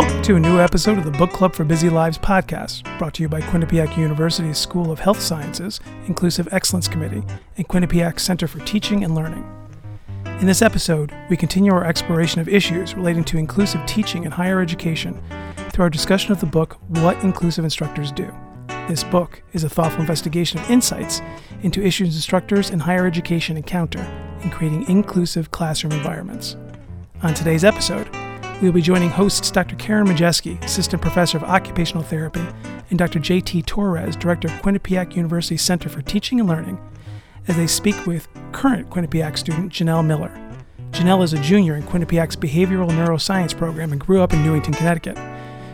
Welcome to a new episode of the Book Club for Busy Lives podcast, brought to you by Quinnipiac University's School of Health Sciences, Inclusive Excellence Committee, and Quinnipiac Center for Teaching and Learning. In this episode, we continue our exploration of issues relating to inclusive teaching in higher education through our discussion of the book What Inclusive Instructors Do. This book is a thoughtful investigation of insights into issues instructors in higher education encounter in creating inclusive classroom environments. On today's episode, we will be joining hosts Dr. Karen Majeski, Assistant Professor of Occupational Therapy, and Dr. J.T. Torres, Director of Quinnipiac University Center for Teaching and Learning, as they speak with current Quinnipiac student Jenelle Miller. Jenelle is a junior in Quinnipiac's Behavioral Neuroscience program and grew up in Newington, Connecticut.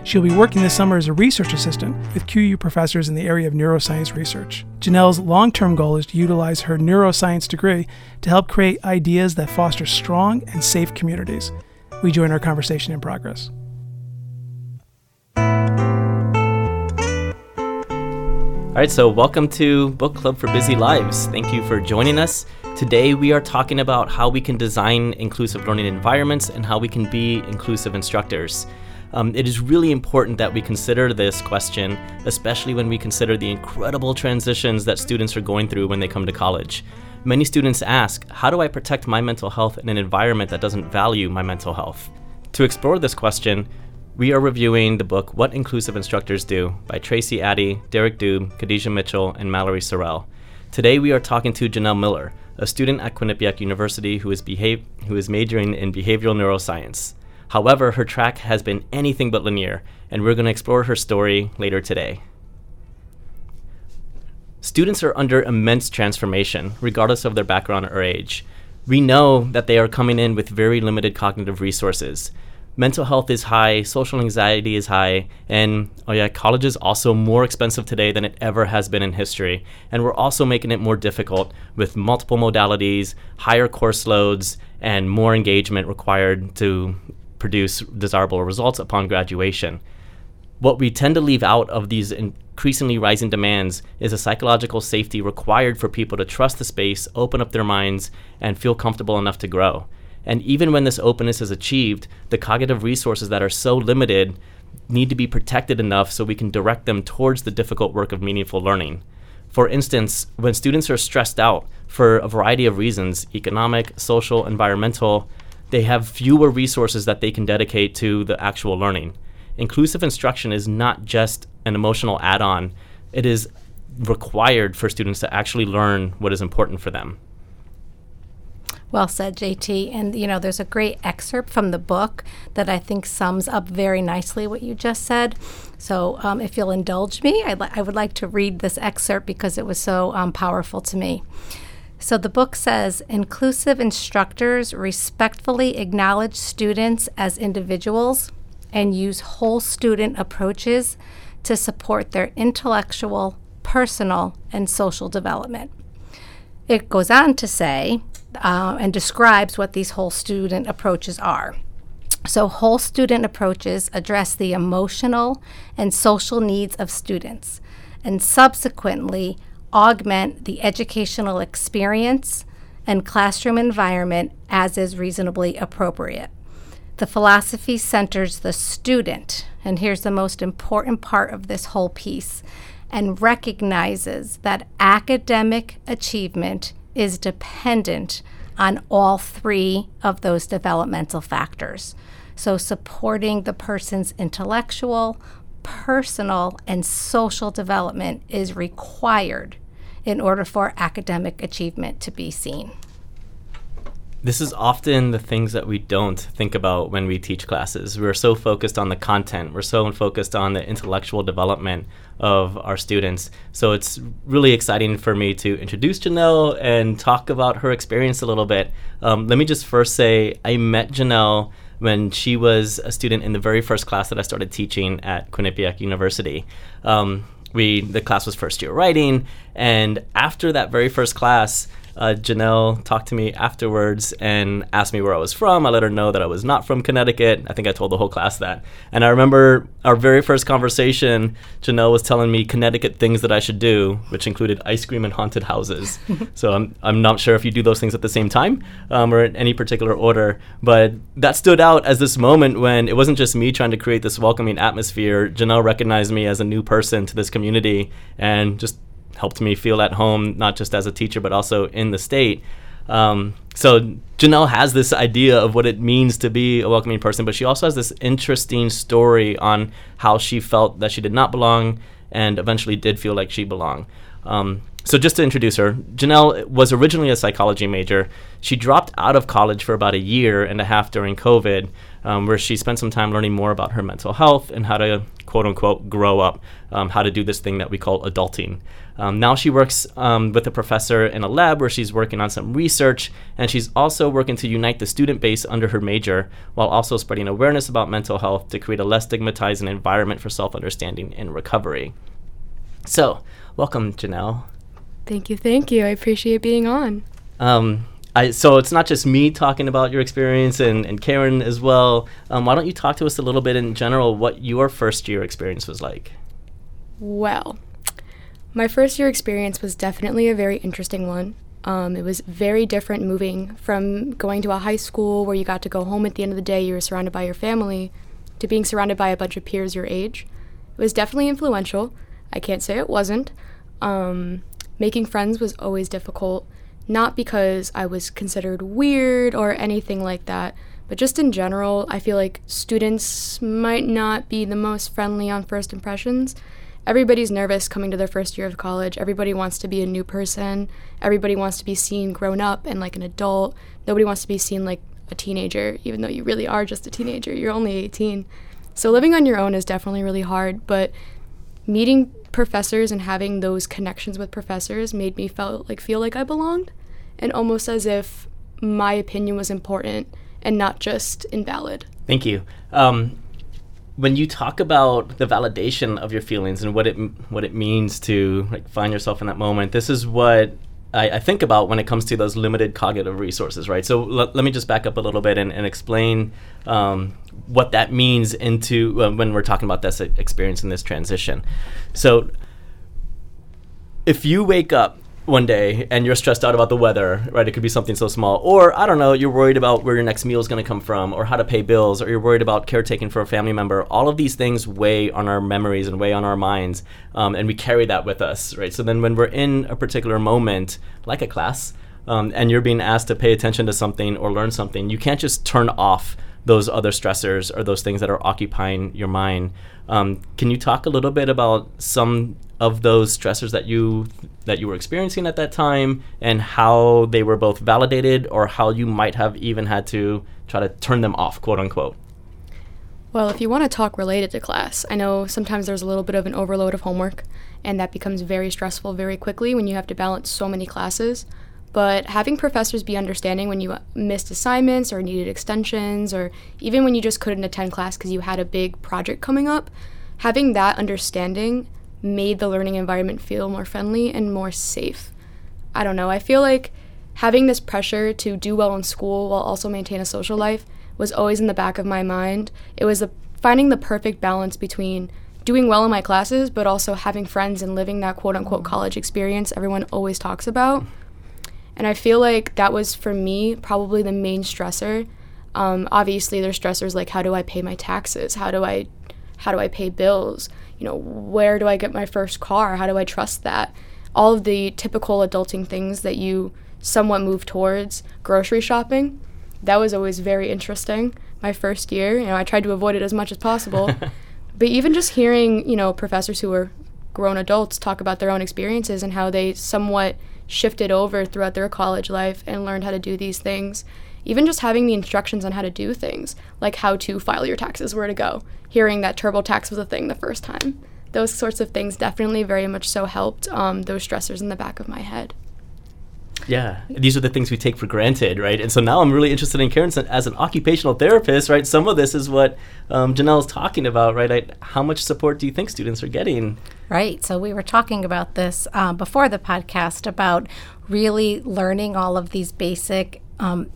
She'll be working this summer as a research assistant with QU professors in the area of neuroscience research. Jenelle's long term goal is to utilize her neuroscience degree to help create ideas that foster strong and safe communities we join our conversation in progress. All right, so welcome to Book Club for Busy Lives. Thank you for joining us. Today, we are talking about how we can design inclusive learning environments and how we can be inclusive instructors. Um, it is really important that we consider this question, especially when we consider the incredible transitions that students are going through when they come to college. Many students ask, How do I protect my mental health in an environment that doesn't value my mental health? To explore this question, we are reviewing the book What Inclusive Instructors Do by Tracie Addy, Derek Dube, Khadijah Mitchell, and Mallory SoRelle. Today we are talking to Jenelle Miller, a student at Quinnipiac University who is, behave- who is majoring in behavioral neuroscience. However, her track has been anything but linear, and we're going to explore her story later today. Students are under immense transformation, regardless of their background or age. We know that they are coming in with very limited cognitive resources. Mental health is high, social anxiety is high, and oh yeah, college is also more expensive today than it ever has been in history. And we're also making it more difficult with multiple modalities, higher course loads, and more engagement required to produce desirable results upon graduation. What we tend to leave out of these increasingly rising demands is a psychological safety required for people to trust the space, open up their minds, and feel comfortable enough to grow. And even when this openness is achieved, the cognitive resources that are so limited need to be protected enough so we can direct them towards the difficult work of meaningful learning. For instance, when students are stressed out for a variety of reasons economic, social, environmental they have fewer resources that they can dedicate to the actual learning inclusive instruction is not just an emotional add on, it is required for students to actually learn what is important for them. Well said, JT. And, you know, there's a great excerpt from the book that I think sums up very nicely what you just said. So, um, if you'll indulge me, li- I would like to read this excerpt because it was so um, powerful to me. So, the book says inclusive instructors respectfully acknowledge students as individuals and use whole student approaches to support their intellectual, personal, and social development. It goes on to say uh, and describes what these whole student approaches are. So, whole student approaches address the emotional and social needs of students and subsequently augment the educational experience and classroom environment as is reasonably appropriate. The philosophy centers the student, and here's the most important part of this whole piece, and recognizes that academic achievement is dependent on all three of those developmental factors. So, supporting the person's intellectual, personal, and social development is required in order for academic achievement to be seen this is often the things that we don't think about when we teach classes. We're so focused on the content, we're so focused on the intellectual development of our students. So it's really exciting for me to introduce Jenelle and talk about her experience a little bit. Um, let me just first say I met Jenelle when she was a student in the very first class that I started teaching at Quinnipiac University. Um, we the class was first year writing, and after that very first class, uh, Jenelle talked to me afterwards and asked me where I was from. I let her know that I was not from Connecticut. I think I told the whole class that. And I remember our very first conversation, Jenelle was telling me Connecticut things that I should do, which included ice cream and haunted houses. so I'm, I'm not sure if you do those things at the same time um, or in any particular order, but that stood out as this moment when it wasn't just me trying to create this welcoming atmosphere. Jenelle recognized me as a new person to this community and just helped me feel at home, not just as a teacher, but also in the state. Um, so Jenelle has this idea of what it means to be a welcoming person, but she also has this interesting story on how she felt that she did not belong and eventually did feel like she belonged. Um, so just to introduce her, Jenelle was originally a psychology major. She dropped out of college for about a year and a half during COVID, um, where she spent some time learning more about her mental health and how to quote unquote grow up, um, how to do this thing that we call adulting. Um, now she works um, with a professor in a lab where she's working on some research, and she's also working to unite the student base under her major while also spreading awareness about mental health to create a less stigmatizing environment for self understanding and recovery. So, welcome, Jenelle. Thank you, thank you. I appreciate being on. Um, I, so it's not just me talking about your experience and, and Karen as well. Um, why don't you talk to us a little bit in general what your first year experience was like? Well, my first year experience was definitely a very interesting one. Um, it was very different moving from going to a high school where you got to go home at the end of the day, you were surrounded by your family, to being surrounded by a bunch of peers your age. It was definitely influential. I can't say it wasn't. Um, making friends was always difficult, not because I was considered weird or anything like that, but just in general, I feel like students might not be the most friendly on first impressions everybody's nervous coming to their first year of college. Everybody wants to be a new person. Everybody wants to be seen grown up and like an adult. Nobody wants to be seen like a teenager, even though you really are just a teenager. You're only 18. So living on your own is definitely really hard, but meeting professors and having those connections with professors made me felt like feel like I belonged and almost as if my opinion was important and not just invalid. Thank you. Um, when you talk about the validation of your feelings and what it what it means to like find yourself in that moment, this is what I, I think about when it comes to those limited cognitive resources, right? So l- let me just back up a little bit and, and explain um, what that means into uh, when we're talking about this experience in this transition. So if you wake up one day and you're stressed out about the weather, right? It could be something so small. Or, I don't know, you're worried about where your next meal is going to come from or how to pay bills or you're worried about caretaking for a family member. All of these things weigh on our memories and weigh on our minds. Um, and we carry that with us, right? So then when we're in a particular moment, like a class, um, and you're being asked to pay attention to something or learn something, you can't just turn off those other stressors or those things that are occupying your mind. Um, can you talk a little bit about some of those stressors that you that you were experiencing at that time and how they were both validated or how you might have even had to try to turn them off, quote unquote? Well, if you want to talk related to class, I know sometimes there's a little bit of an overload of homework, and that becomes very stressful very quickly when you have to balance so many classes. But having professors be understanding when you missed assignments or needed extensions, or even when you just couldn't attend class because you had a big project coming up, having that understanding made the learning environment feel more friendly and more safe. I don't know, I feel like having this pressure to do well in school while also maintain a social life was always in the back of my mind. It was finding the perfect balance between doing well in my classes, but also having friends and living that quote unquote college experience everyone always talks about. And I feel like that was for me probably the main stressor. Um, obviously, there's stressors like how do I pay my taxes? How do I, how do I pay bills? you know, where do I get my first car? How do I trust that? All of the typical adulting things that you somewhat move towards, grocery shopping, that was always very interesting. My first year, you know, I tried to avoid it as much as possible. but even just hearing, you know, professors who were grown adults talk about their own experiences and how they somewhat shifted over throughout their college life and learned how to do these things even just having the instructions on how to do things, like how to file your taxes, where to go, hearing that TurboTax was a thing the first time. Those sorts of things definitely very much so helped um, those stressors in the back of my head. Yeah, these are the things we take for granted, right? And so now I'm really interested in Karen as an occupational therapist, right? Some of this is what um, Janelle is talking about, right? I, how much support do you think students are getting? Right. So we were talking about this um, before the podcast about really learning all of these basic. Um,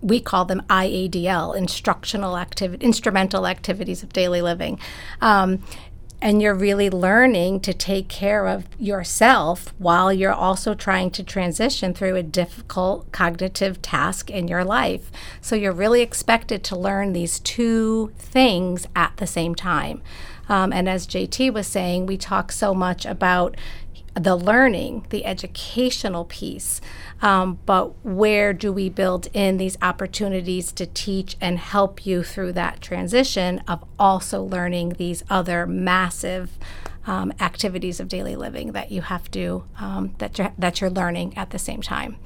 we call them IADL, instructional activity, instrumental activities of daily living. Um, and you're really learning to take care of yourself while you're also trying to transition through a difficult cognitive task in your life. So you're really expected to learn these two things at the same time. Um, and as JT was saying, we talk so much about the learning, the educational piece. Um, but where do we build in these opportunities to teach and help you through that transition of also learning these other massive um, activities of daily living that you have to um, that you're, that you're learning at the same time.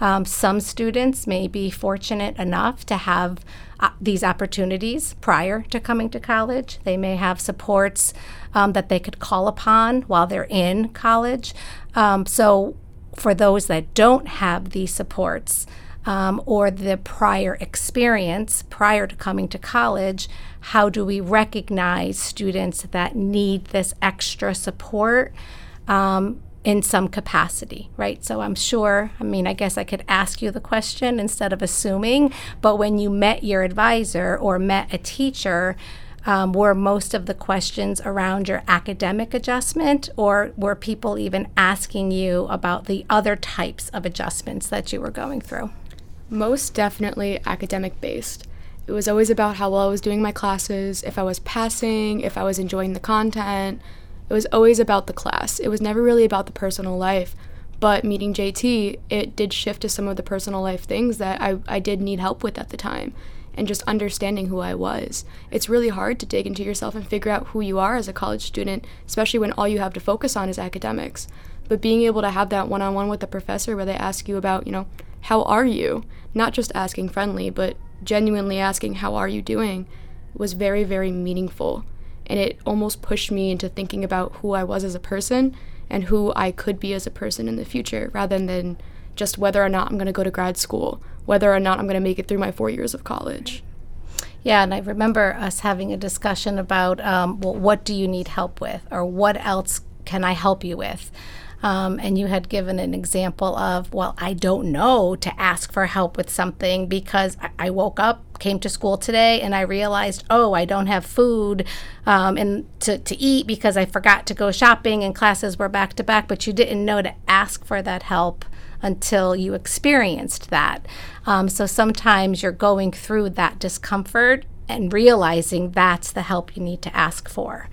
Um, some students may be fortunate enough to have uh, these opportunities prior to coming to college. They may have supports um, that they could call upon while they're in college. Um, so, for those that don't have these supports, um, or the prior experience prior to coming to college, how do we recognize students that need this extra support um, in some capacity, right? So I'm sure, I mean, I guess I could ask you the question instead of assuming, but when you met your advisor or met a teacher, um, were most of the questions around your academic adjustment, or were people even asking you about the other types of adjustments that you were going through? Most definitely academic based. It was always about how well I was doing my classes, if I was passing, if I was enjoying the content, it was always about the class. It was never really about the personal life. But meeting JT, it did shift to some of the personal life things that I, I did need help with at the time and just understanding who I was. It's really hard to dig into yourself and figure out who you are as a college student, especially when all you have to focus on is academics. But being able to have that one on one with a professor where they ask you about, you know, how are you? Not just asking friendly, but genuinely asking, how are you doing? was very, very meaningful and it almost pushed me into thinking about who I was as a person and who I could be as a person in the future rather than just whether or not I'm going to go to grad school, whether or not I'm going to make it through my four years of college. Yeah, and I remember us having a discussion about, um, well, what do you need help with, or what else can I help you with? Um, and you had given an example of, well, I don't know to ask for help with something because I, I woke up, came to school today, and I realized, oh, I don't have food um, and to, to eat because I forgot to go shopping and classes were back to back, but you didn't know to ask for that help until you experienced that. Um, so sometimes you're going through that discomfort and realizing that's the help you need to ask for.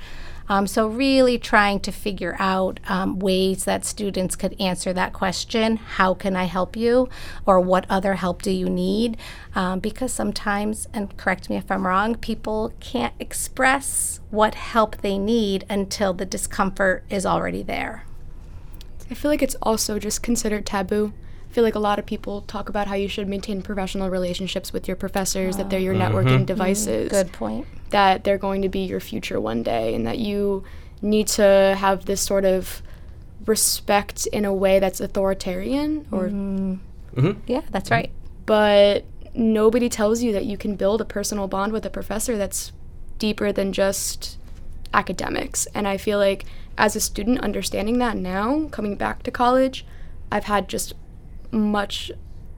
Um, so, really trying to figure out um, ways that students could answer that question how can I help you? Or what other help do you need? Um, because sometimes, and correct me if I'm wrong, people can't express what help they need until the discomfort is already there. I feel like it's also just considered taboo I feel like a lot of people talk about how you should maintain professional relationships with your professors, that they're your mm-hmm. networking mm-hmm. devices. Good point. That they're going to be your future one day, and that you need to have this sort of respect in a way that's authoritarian or. Mm-hmm. Mm-hmm. Yeah, that's right. But nobody tells you that you can build a personal bond with a professor that's deeper than just academics. And I feel like as a student understanding that now, coming back to college, I've had just much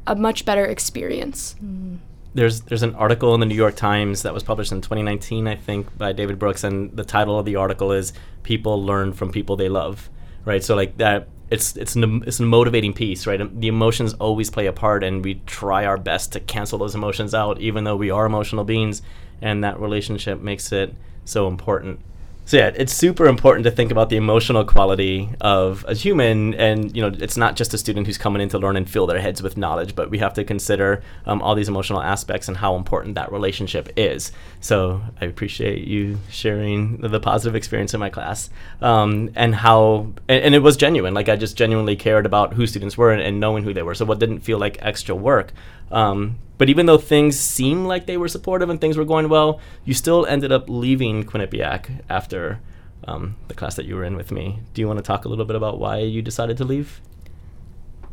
a much better experience. Mm. There's there's an article in the New York Times that was published in 2019, I think, by David Brooks, and the title of the article is "People Learn from People They Love." Right, so like that, it's it's an, it's a motivating piece, right? The emotions always play a part, and we try our best to cancel those emotions out, even though we are emotional beings, and that relationship makes it so important so yeah, it's super important to think about the emotional quality of a human, and you know, it's not just a student who's coming in to learn and fill their heads with knowledge, but we have to consider um, all these emotional aspects and how important that relationship is. So I appreciate you sharing the, positive experience in my class, um, and how, and, and, it was genuine. Like I just genuinely cared about who students were and, and knowing who they were. So what didn't feel like extra work um, but even though things seemed like they were supportive and things were going well, you still ended up leaving Quinnipiac after um, the class that you were in with me. Do you want to talk a little bit about why you decided to leave?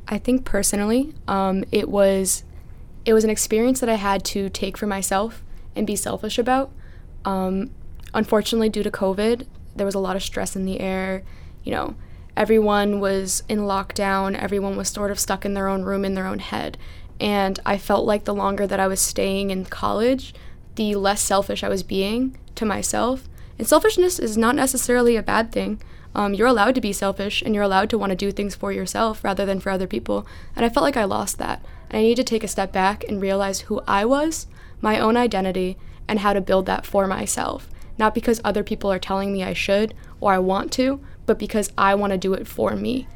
I think personally, um, it was it was an experience that I had to take for myself and be selfish about. Um, unfortunately, due to COVID, there was a lot of stress in the air. You know, everyone was in lockdown. Everyone was sort of stuck in their own room in their own head, and I felt like the longer that I was staying in college, the less selfish I was being to myself. And selfishness is not necessarily a bad thing. Um, you're allowed to be selfish and you're allowed to want to do things for yourself rather than for other people. And I felt like I lost that. And I need to take a step back and realize who I was, my own identity, and how to build that for myself. Not because other people are telling me I should or I want to, but because I want to do it for me.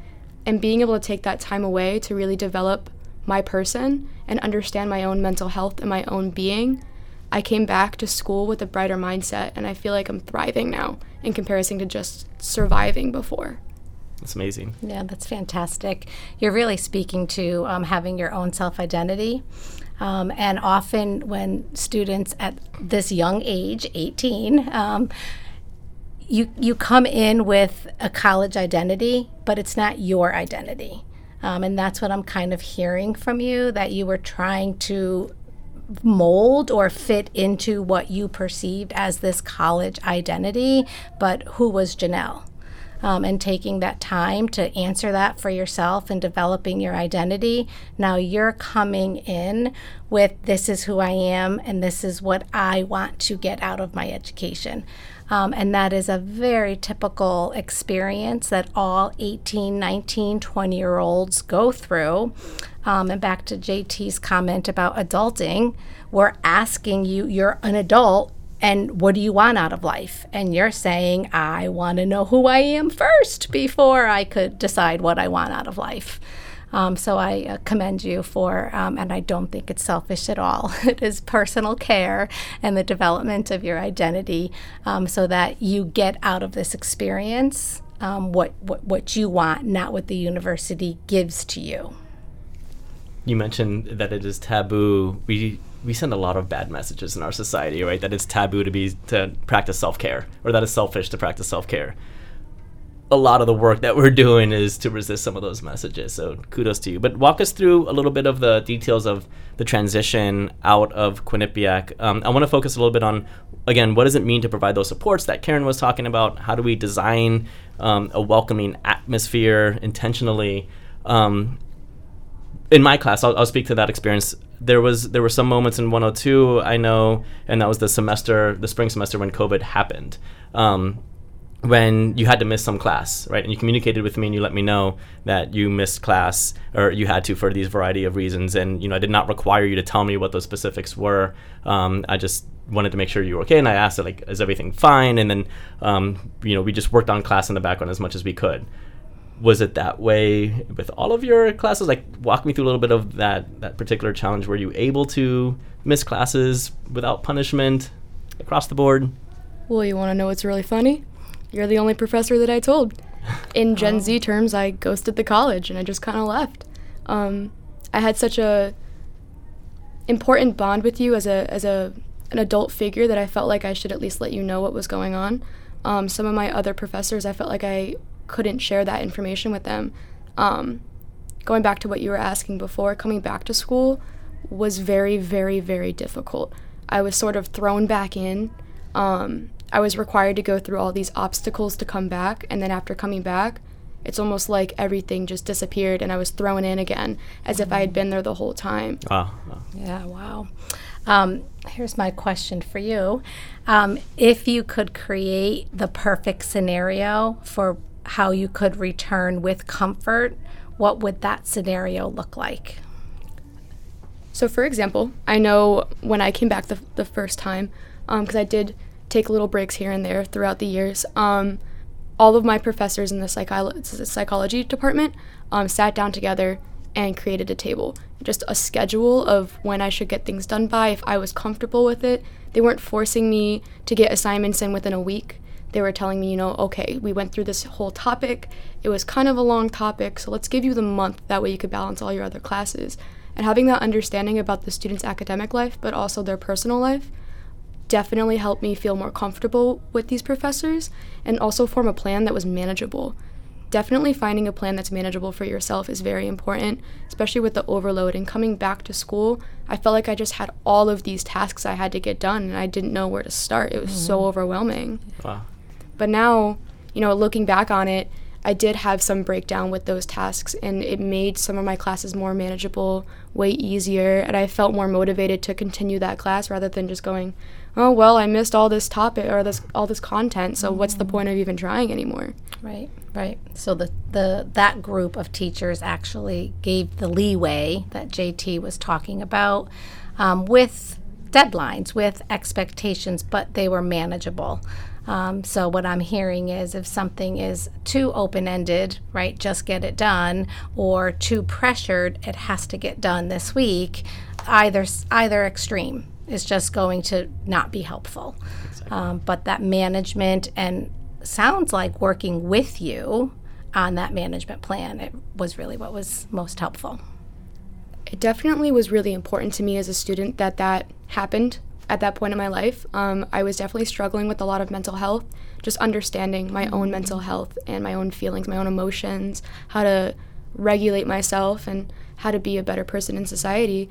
And being able to take that time away to really develop my person and understand my own mental health and my own being I came back to school with a brighter mindset, and I feel like I'm thriving now in comparison to just surviving before. That's amazing. Yeah, that's fantastic. You're really speaking to um, having your own self identity. Um, and often, when students at this young age, 18, um, you, you come in with a college identity, but it's not your identity. Um, and that's what I'm kind of hearing from you that you were trying to mold or fit into what you perceived as this college identity, but who was Jenelle? Um, and taking that time to answer that for yourself and developing your identity. Now you're coming in with this is who I am and this is what I want to get out of my education. Um, and that is a very typical experience that all 18, 19, 20 year olds go through. Um, and back to JT's comment about adulting, we're asking you, you're an adult, and what do you want out of life? And you're saying, I want to know who I am first before I could decide what I want out of life. Um, so I uh, commend you for, um, and I don't think it's selfish at all. it is personal care and the development of your identity um, so that you get out of this experience um, what, what, what you want, not what the university gives to you. You mentioned that it is taboo. We we send a lot of bad messages in our society, right? That it's taboo to be to practice self care, or that it's selfish to practice self care a lot of the work that we're doing is to resist some of those messages. So kudos to you. But walk us through a little bit of the details of the transition out of Quinnipiac. Um, I want to focus a little bit on, again, what does it mean to provide those supports that Karen was talking about? How do we design um, a welcoming atmosphere intentionally? Um, in my class, I'll, I'll, speak to that experience. There was there were some moments in 102 I know, and that was the semester, the spring semester when COVID happened. Um, when you had to miss some class, right? And you communicated with me and you let me know that you missed class or you had to for these variety of reasons. And, you know, I did not require you to tell me what those specifics were. Um, I just wanted to make sure you were okay. And I asked, like, is everything fine? And then, um, you know, we just worked on class in the background as much as we could. Was it that way with all of your classes? Like, walk me through a little bit of that, that particular challenge. Were you able to miss classes without punishment across the board? Well, you want to know what's really funny? You're the only professor that I told. In Gen oh. Z terms, I ghosted the college and I just kind of left. Um, I had such a important bond with you as a as a an adult figure that I felt like I should at least let you know what was going on. Um, some of my other professors, I felt like I couldn't share that information with them. Um, going back to what you were asking before, coming back to school was very, very, very difficult. I was sort of thrown back in. Um, I was required to go through all these obstacles to come back, and then after coming back, it's almost like everything just disappeared and I was thrown in again as mm-hmm. if I had been there the whole time. Wow. wow. Yeah, wow. Um, here's my question for you. Um, if you could create the perfect scenario for how you could return with comfort, what would that scenario look like? So, for example, I know when I came back the, the first time, because um, I did take little breaks here and there throughout the years. Um, all of my professors in the psycholo- psychology department um, sat down together and created a table, just a schedule of when I should get things done by, if I was comfortable with it. They weren't forcing me to get assignments in within a week. They were telling me, you know, okay, we went through this whole topic. It was kind of a long topic, so let's give you the month. That way you could balance all your other classes. And having that understanding about the student's academic life, but also their personal life, definitely helped me feel more comfortable with these professors and also form a plan that was manageable. definitely finding a plan that's manageable for yourself is very important, especially with the overload. And coming back to school, I felt like I just had all of these tasks I had to get done and I didn't know where to start. It was mm-hmm. so overwhelming. Wow. But now, you know, looking back on it, I did have some breakdown with those tasks and it made some of my classes more manageable, way easier, and I felt more motivated to continue that class rather than just going, "Oh, well, I missed all this topic or this all this content, so mm-hmm. what's the mm-hmm. point of even trying anymore?" Right. Right. So the, the that group of teachers actually gave the leeway that JT was talking about um, with deadlines, with expectations, but they were manageable. Um, so what I'm hearing is if something is too open-ended, right, just get it done, or too pressured, it has to get done this week. Either either extreme is just going to not be helpful. Exactly. Um, but that management and sounds like working with you on that management plan it was really what was most helpful it definitely was really important to me as a student that that happened at that point in my life um, i was definitely struggling with a lot of mental health just understanding my own mental health and my own feelings my own emotions how to regulate myself and how to be a better person in society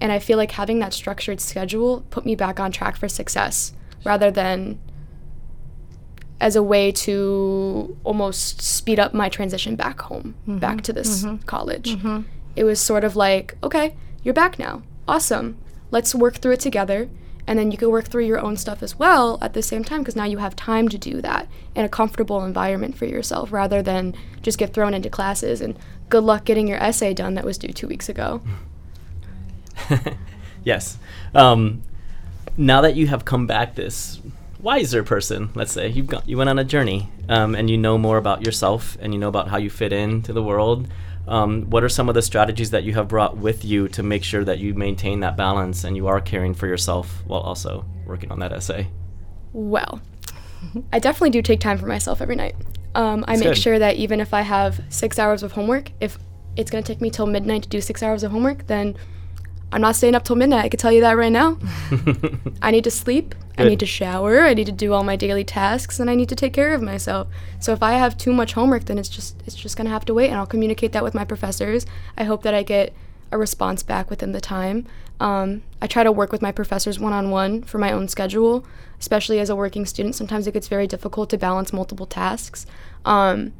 and i feel like having that structured schedule put me back on track for success rather than as a way to almost speed up my transition back home, mm-hmm. back to this mm-hmm. college. Mm-hmm. It was sort of like, okay, you're back now. Awesome. Let's work through it together. And then you can work through your own stuff as well at the same time because now you have time to do that in a comfortable environment for yourself rather than just get thrown into classes and good luck getting your essay done that was due two weeks ago. yes. Um, now that you have come back this wiser person, let's say you've got you went on a journey um, and you know more about yourself and you know about how you fit into the world. Um, what are some of the strategies that you have brought with you to make sure that you maintain that balance and you are caring for yourself while also working on that essay? Well, I definitely do take time for myself every night. Um, I make good. sure that even if I have six hours of homework, if it's going to take me till midnight to do six hours of homework, then I'm not staying up till midnight. I can tell you that right now. I need to sleep. Good. I need to shower. I need to do all my daily tasks, and I need to take care of myself. So if I have too much homework, then it's just it's just gonna have to wait, and I'll communicate that with my professors. I hope that I get a response back within the time. Um, I try to work with my professors one on one for my own schedule, especially as a working student. Sometimes it gets very difficult to balance multiple tasks. Um,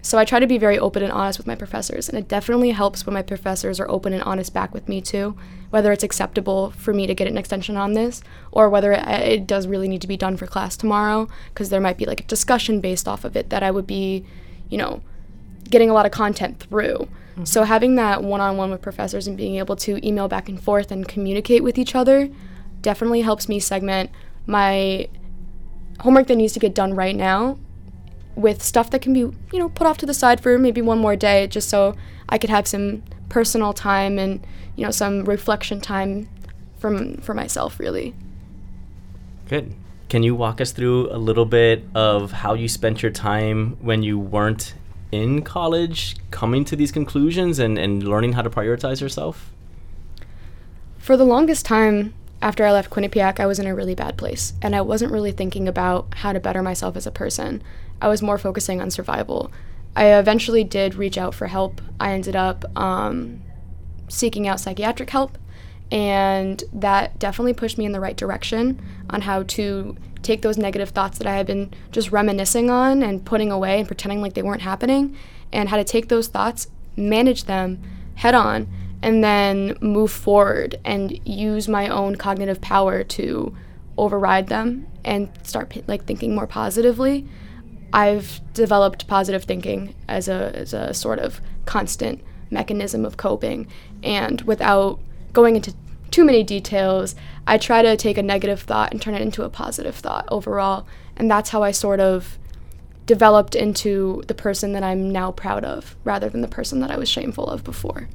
so I try to be very open and honest with my professors, and it definitely helps when my professors are open and honest back with me too, whether it's acceptable for me to get an extension on this or whether it, it does really need to be done for class tomorrow, because there might be like a discussion based off of it that I would be, you know, getting a lot of content through. Mm-hmm. So having that one-on-one with professors and being able to email back and forth and communicate with each other definitely helps me segment my homework that needs to get done right now with stuff that can be, you know, put off to the side for maybe one more day just so I could have some personal time and, you know, some reflection time from for myself really. Good. Can you walk us through a little bit of how you spent your time when you weren't in college coming to these conclusions and, and learning how to prioritize yourself? For the longest time, after I left Quinnipiac, I was in a really bad place, and I wasn't really thinking about how to better myself as a person. I was more focusing on survival. I eventually did reach out for help. I ended up um, seeking out psychiatric help, and that definitely pushed me in the right direction on how to take those negative thoughts that I had been just reminiscing on and putting away and pretending like they weren't happening, and how to take those thoughts, manage them head on, and then move forward and use my own cognitive power to override them and start like thinking more positively. I've developed positive thinking as a as a sort of constant mechanism of coping and without going into too many details, I try to take a negative thought and turn it into a positive thought overall, and that's how I sort of developed into the person that I'm now proud of rather than the person that I was shameful of before.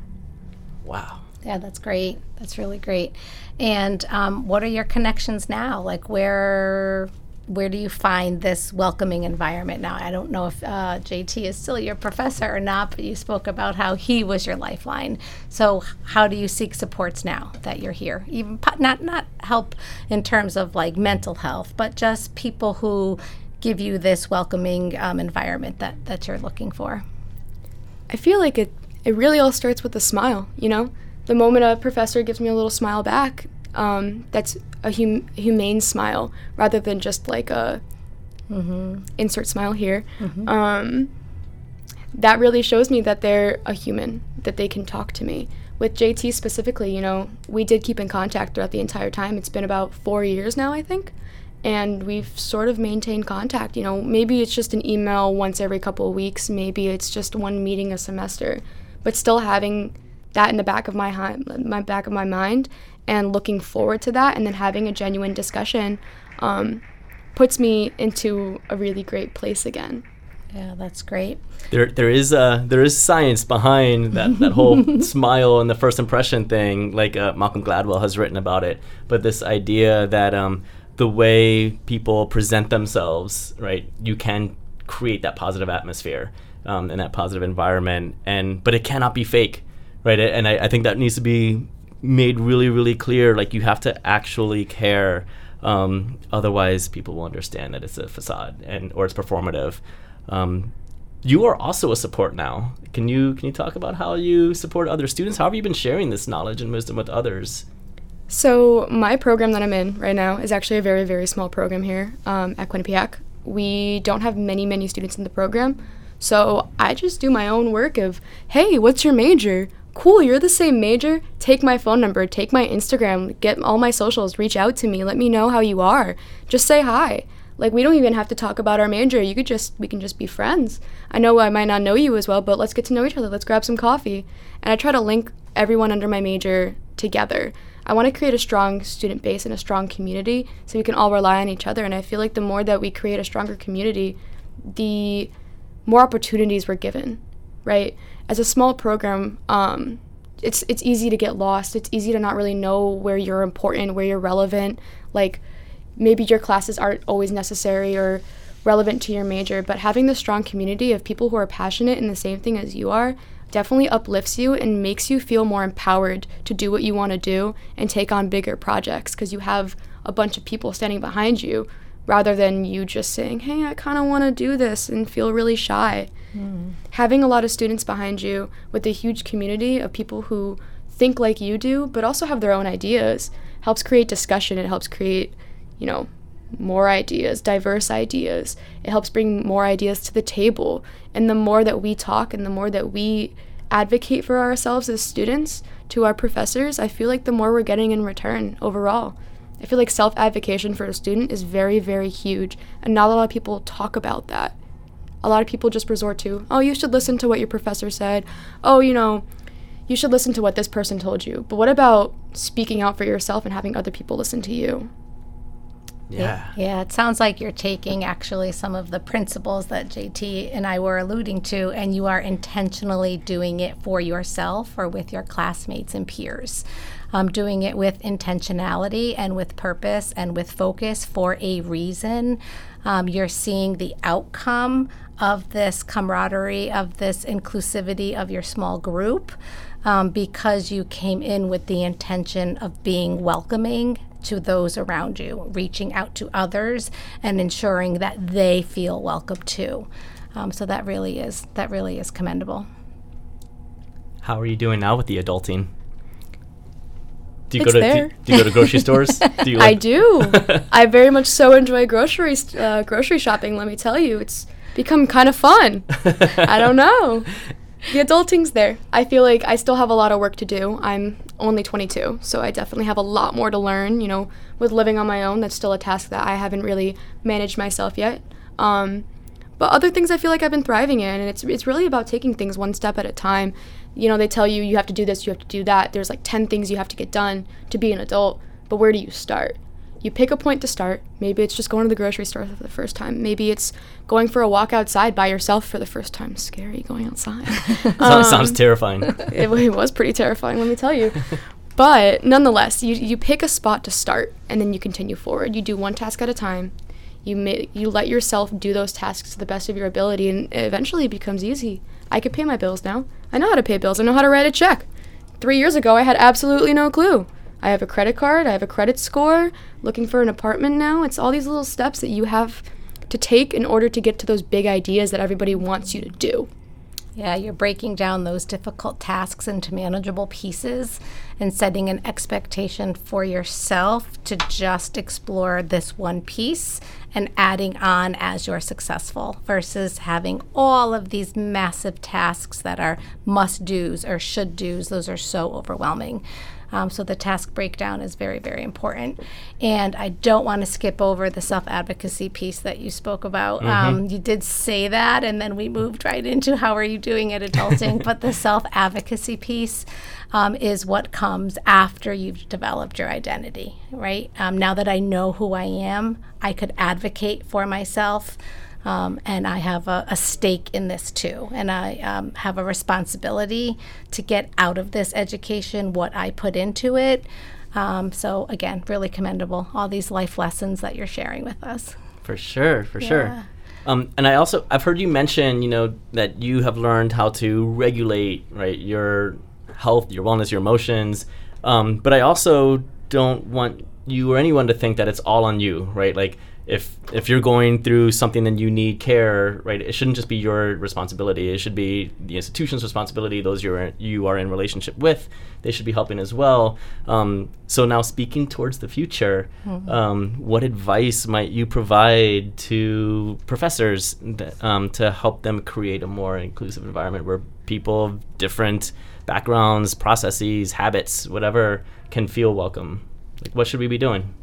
Wow. Yeah, that's great. That's really great. And um, what are your connections now? Like, where where do you find this welcoming environment now? I don't know if uh, JT is still your professor or not, but you spoke about how he was your lifeline. So, how do you seek supports now that you're here? Even not not help in terms of like mental health, but just people who give you this welcoming um, environment that, that you're looking for? I feel like it, it really all starts with a smile, you know? The moment a professor gives me a little smile back, um, that's a hum- humane smile rather than just like a mm-hmm. insert smile here. Mm-hmm. Um, that really shows me that they're a human, that they can talk to me. With JT specifically, you know, we did keep in contact throughout the entire time. It's been about four years now, I think and we've sort of maintained contact. You know, maybe it's just an email once every couple of weeks, maybe it's just one meeting a semester, but still having that in the back of my hi- my back of my mind and looking forward to that, and then having a genuine discussion um, puts me into a really great place again. Yeah, that's great. There, there is uh, there is science behind that, that whole smile and the first impression thing. Like uh, Malcolm Gladwell has written about it, but this idea that um, the way people present themselves, right, you can create that positive atmosphere um, and that positive environment, and but it cannot be fake, right? And I, I think that needs to be made really, really clear. Like you have to actually care. Um, otherwise, people will understand that it's a facade and or it's performative. Um, you are also a support now. Can you can you talk about how you support other students? How have you been sharing this knowledge and wisdom with others? So my program that I'm in right now is actually a very very small program here um, at Quinnipiac. We don't have many many students in the program, so I just do my own work of hey, what's your major? Cool, you're the same major. Take my phone number, take my Instagram, get all my socials, reach out to me, let me know how you are. Just say hi. Like we don't even have to talk about our major. You could just we can just be friends. I know I might not know you as well, but let's get to know each other. Let's grab some coffee. And I try to link everyone under my major together. I want to create a strong student base and a strong community so we can all rely on each other. And I feel like the more that we create a stronger community, the more opportunities we're given, right? As a small program, um, it's it's easy to get lost. It's easy to not really know where you're important, where you're relevant. Like maybe your classes aren't always necessary or relevant to your major, but having the strong community of people who are passionate in the same thing as you are definitely uplifts you and makes you feel more empowered to do what you want to do and take on bigger projects because you have a bunch of people standing behind you rather than you just saying, hey, I kind of want to do this and feel really shy. Mm. Having a lot of students behind you with a huge community of people who think like you do, but also have their own ideas, helps create discussion. It helps create, you know, more ideas, diverse ideas. It helps bring more ideas to the table. And the more that we talk and the more that we advocate for ourselves as students to our professors, I feel like the more we're getting in return overall. I feel like self advocation for a student is very, very huge, and not a lot of people talk about that. A lot of people just resort to, oh, you should listen to what your professor said. Oh, you know, you should listen to what this person told you. But what about speaking out for yourself and having other people listen to you? Yeah. Yeah, it sounds like you're taking actually some of the principles that JT and I were alluding to, and you are intentionally doing it for yourself or with your classmates and peers. Um, doing it with intentionality and with purpose and with focus for a reason. Um, you're seeing the outcome of this camaraderie, of this inclusivity of your small group. Um, because you came in with the intention of being welcoming to those around you, reaching out to others and ensuring that they feel welcome too. Um, so that really is that really is commendable. How are you doing now with the adulting? Do you it's go to there. do, do, you go to grocery stores? Do you I do. I very much so enjoy grocery uh, grocery shopping. Let me tell you, it's become kind of fun. I don't know the adulting's there. I feel like I still have a lot of work to do. I'm only 22, so I definitely have a lot more to learn. You know, with living on my own, that's still a task that I haven't really managed myself yet. Um, but other things I feel like I've been thriving in, and it's it's really about taking things one step at a time. You know, they tell you you have to do this, you have to do that. There's like 10 things you have to get done to be an adult, but where do you start? you pick a point to start. Maybe it's just going to the grocery store for the first time. Maybe it's going for a walk outside by yourself for the first time. Scary going outside. um, sounds terrifying. it, it was pretty terrifying, let me tell you. But nonetheless, you, you pick a spot to start and then you continue forward. You do one task at a time. You ma- you let yourself do those tasks to the best of your ability, and eventually it becomes easy. I could pay my bills now. I know how to pay bills. I know how to write a check. Three years ago, I had absolutely no clue. I have a credit card, I have a credit score, looking for an apartment now. It's all these little steps that you have to take in order to get to those big ideas that everybody wants you to do. Yeah, you're breaking down those difficult tasks into manageable pieces and setting an expectation for yourself to just explore this one piece and adding on as you're successful versus having all of these massive tasks that are must do's or should do's. Those are so overwhelming. Um, so the task breakdown is very, very important. And I don't want to skip over the self advocacy piece that you spoke about. Mm-hmm. Um, you did say that, and then we moved right into how are you doing at adulting. but the self advocacy piece um, is what comes after you've developed your identity, right? Um, now that I know who I am, I could advocate for myself. Um, and I have a, a, stake in this too. And I um, have a responsibility to get out of this education what I put into it. Um, so, again, really commendable, all these life lessons that you're sharing with us. For sure, for yeah. sure. Um, and I also I've heard you mention, you know, that you have learned how to regulate right your health, your wellness, your emotions. Um, but I also don't want you or anyone to think that it's all on you, right? Like if if you're going through something and you need care, right, it shouldn't just be your responsibility. It should be the institution's responsibility. Those you're you are in relationship with, they should be helping as well. Um, so now, speaking towards the future, mm-hmm. um, what advice might you provide to professors um, to help them create a more inclusive environment where people of different backgrounds, processes, habits, whatever, can feel welcome? Like, what should we be doing?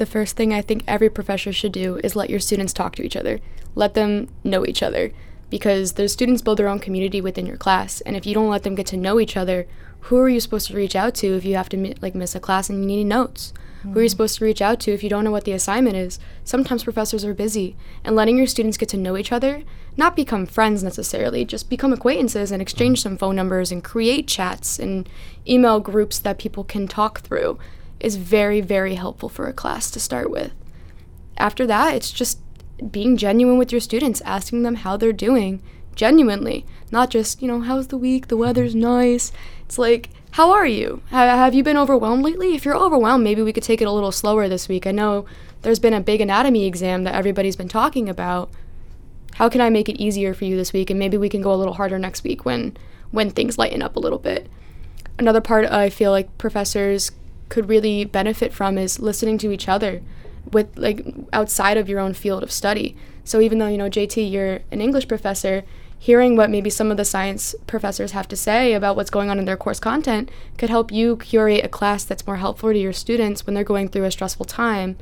the first thing I think every professor should do is let your students talk to each other. Let them know each other because those students build their own community within your class and if you don't let them get to know each other, who are you supposed to reach out to if you have to like miss a class and you need notes? Mm-hmm. Who are you supposed to reach out to if you don't know what the assignment is? Sometimes professors are busy, and letting your students get to know each other, not become friends necessarily, just become acquaintances and exchange mm-hmm. some phone numbers and create chats and email groups that people can talk through is very, very helpful for a class to start with. After that, it's just being genuine with your students, asking them how they're doing genuinely, not just, you know, how's the week? The mm-hmm. weather's nice. It's like, how are you? have you been overwhelmed lately? If you're overwhelmed, maybe we could take it a little slower this week. I know there's been a big anatomy exam that everybody's been talking about. How can I make it easier for you this week? And maybe we can go a little harder next week when when things lighten up a little bit. Another part I feel like professors could really benefit from is listening to each other with like outside of your own field of study. So even though you know JT you're an English professor, hearing what maybe some of the science professors have to say about what's going on in their course content could help you curate a class that's more helpful to your students when they're going through a stressful time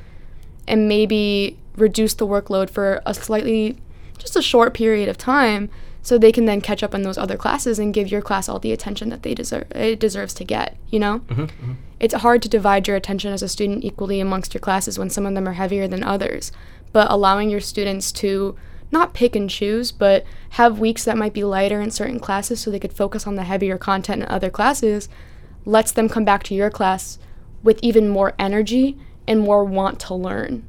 and maybe reduce the workload for a slightly just a short period of time so they can then catch up on those other classes and give your class all the attention that they deserve it deserves to get you know mm-hmm, mm-hmm. it's hard to divide your attention as a student equally amongst your classes when some of them are heavier than others but allowing your students to not pick and choose but have weeks that might be lighter in certain classes so they could focus on the heavier content in other classes lets them come back to your class with even more energy and more want to learn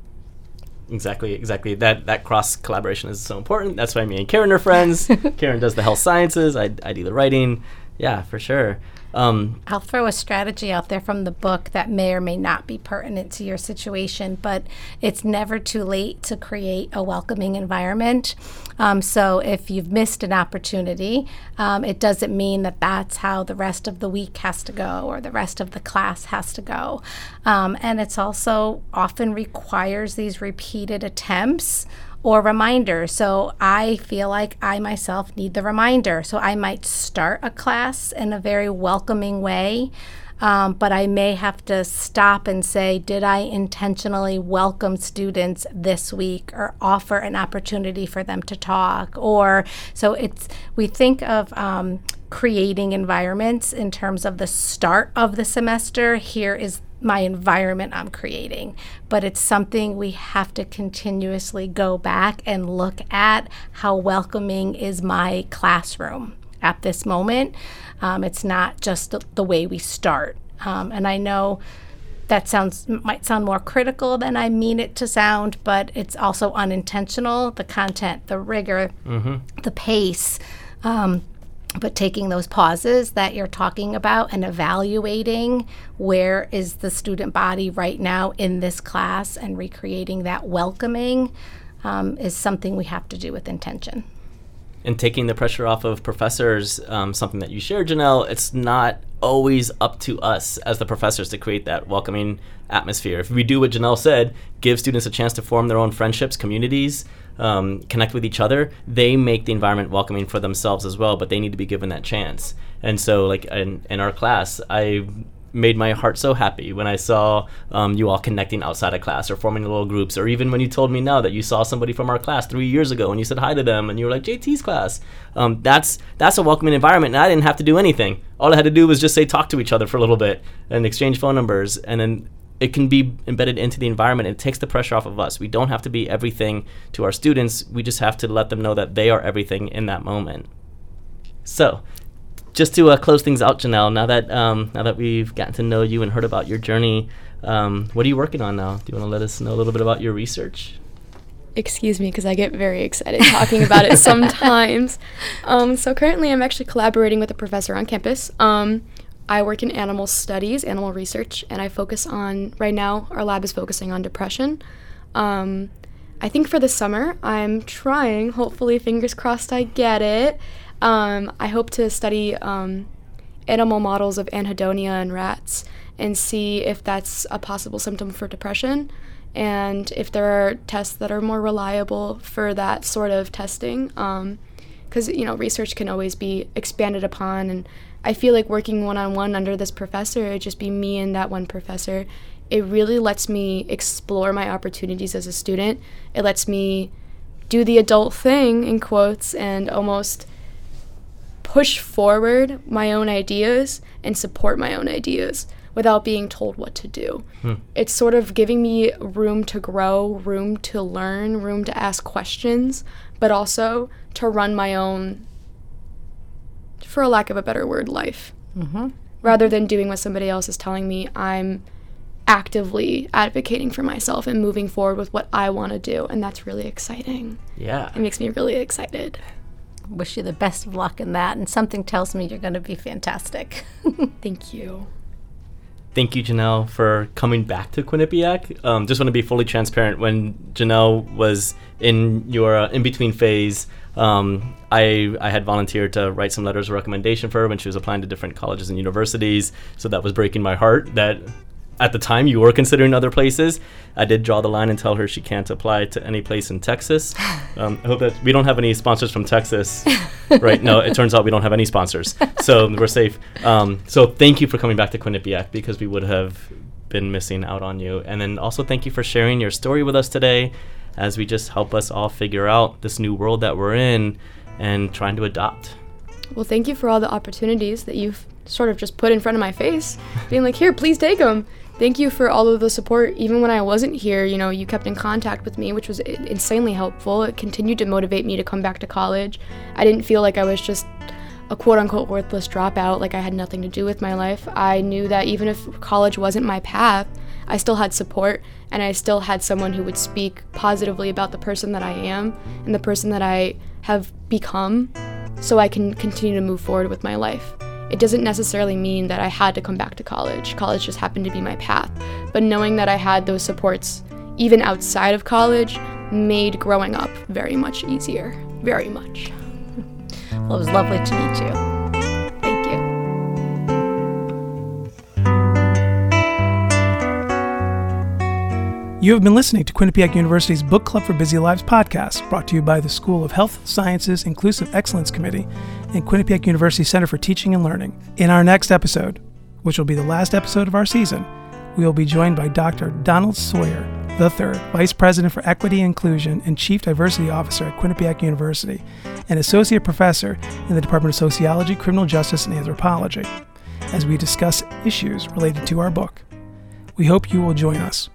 exactly, exactly. That that cross collaboration is so important. That's why me and Karen are friends. Karen does the health sciences. I I do the writing. Yeah, for sure. Um, I'll throw a strategy out there from the book that may or may not be pertinent to your situation, but it's never too late to create a welcoming environment. Um, so if you've missed an opportunity, um, it doesn't mean that that's how the rest of the week has to go or the rest of the class has to go. Um, and it's also often requires these repeated attempts or reminder. So I feel like I myself need the reminder. So I might start a class in a very welcoming way. Um, but I may have to stop and say, did I intentionally welcome students this week or offer an opportunity for them to talk? Or so it's, we think of um, creating environments in terms of the start of the semester. Here is my environment I'm creating, but it's something we have to continuously go back and look at how welcoming is my classroom at this moment. Um, it's not just the, the, way we start. Um, and I know that sounds might sound more critical than I mean it to sound, but it's also unintentional. The content, the rigor, mm-hmm. the pace. Um, but taking those pauses that you're talking about and evaluating where is the student body right now in this class and recreating that welcoming um, is something we have to do with intention. And taking the pressure off of professors, um, something that you shared, Jenelle, it's not always up to us as the professors to create that welcoming atmosphere. If we do what Jenelle said, give students a chance to form their own friendships, communities, um, connect with each other, they make the environment welcoming for themselves as well, but they need to be given that chance. And so, like in, in our class, I made my heart so happy when I saw um, you all connecting outside of class or forming little groups, or even when you told me now that you saw somebody from our class three years ago and you said hi to them and you were like JT's class. Um, that's that's a welcoming environment, and I didn't have to do anything. All I had to do was just say talk to each other for a little bit and exchange phone numbers, and then it can be embedded into the environment. It takes the pressure off of us. We don't have to be everything to our students. We just have to let them know that they are everything in that moment. So, just to uh, close things out, Jenelle, now that um, now that we've gotten to know you and heard about your journey, um, what are you working on now? Do you want to let us know a little bit about your research? Excuse me, because I get very excited talking about it sometimes. Um, so currently, I'm actually collaborating with a professor on campus. I work in animal studies, animal research, and I focus on, right now, our lab is focusing on depression. Um, I think for the summer, I'm trying, hopefully, fingers crossed, I get it. Um, I hope to study um, animal models of anhedonia in rats and see if that's a possible symptom for depression and if there are tests that are more reliable for that sort of testing. Because, um, you know, research can always be expanded upon and I feel like working one on one under this professor, it just be me and that one professor. It really lets me explore my opportunities as a student. It lets me do the adult thing, in quotes, and almost push forward my own ideas and support my own ideas without being told what to do. Hmm. It's sort of giving me room to grow, room to learn, room to ask questions, but also to run my own for a lack of a better word, life. Mm-hmm. Rather than doing what somebody else is telling me, I'm actively advocating for myself and moving forward with what I want to do. And that's really exciting. Yeah. It makes me really excited. Wish you the best of luck in that. And something tells me you're going to be fantastic. Thank you. Thank you, Jenelle, for coming back to Quinnipiac. Um, just want to be fully transparent. When Jenelle was in your uh, in between phase, um, I, I had volunteered to write some letters of recommendation for her when she was applying to different colleges and universities. So that was breaking my heart that at the time you were considering other places. I did draw the line and tell her she can't apply to any place in Texas. Um, I hope that we don't have any sponsors from Texas, right? No, it turns out we don't have any sponsors, so we're safe. Um, so thank you for coming back to Quinnipiac because we would have been missing out on you. And then also thank you for sharing your story with us today as we just help us all figure out this new world that we're in and trying to adopt. Well, thank you for all the opportunities that you've sort of just put in front of my face, being like, here, please take them. Thank you for all of the support. Even when I wasn't here, you know, you kept in contact with me, which was insanely helpful. It continued to motivate me to come back to college. I didn't feel like I was just a quote unquote worthless dropout, like I had nothing to do with my life. I knew that even if college wasn't my path, I still had support and I still had someone who would speak positively about the person that I am and the person that I have become so I can continue to move forward with my life. It doesn't necessarily mean that I had to come back to college. College just happened to be my path. But knowing that I had those supports, even outside of college, made growing up very much easier. Very much. Well, it was lovely to meet you. You have been listening to Quinnipiac University's Book Club for Busy Lives podcast, brought to you by the School of Health Sciences Inclusive Excellence Committee and Quinnipiac University Center for Teaching and Learning. In our next episode, which will be the last episode of our season, we will be joined by Dr. Donald Sawyer III, Vice President for Equity and Inclusion and Chief Diversity Officer at Quinnipiac University, and Associate Professor in the Department of Sociology, Criminal Justice, and Anthropology, as we discuss issues related to our book. We hope you will join us.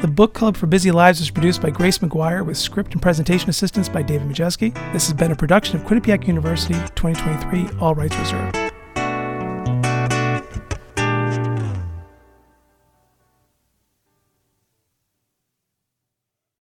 The Book Club for Busy Lives is produced by Grace McGuire with script and presentation assistance by David Majeski. This has been a production of Quinnipiac University 2023, all rights reserved.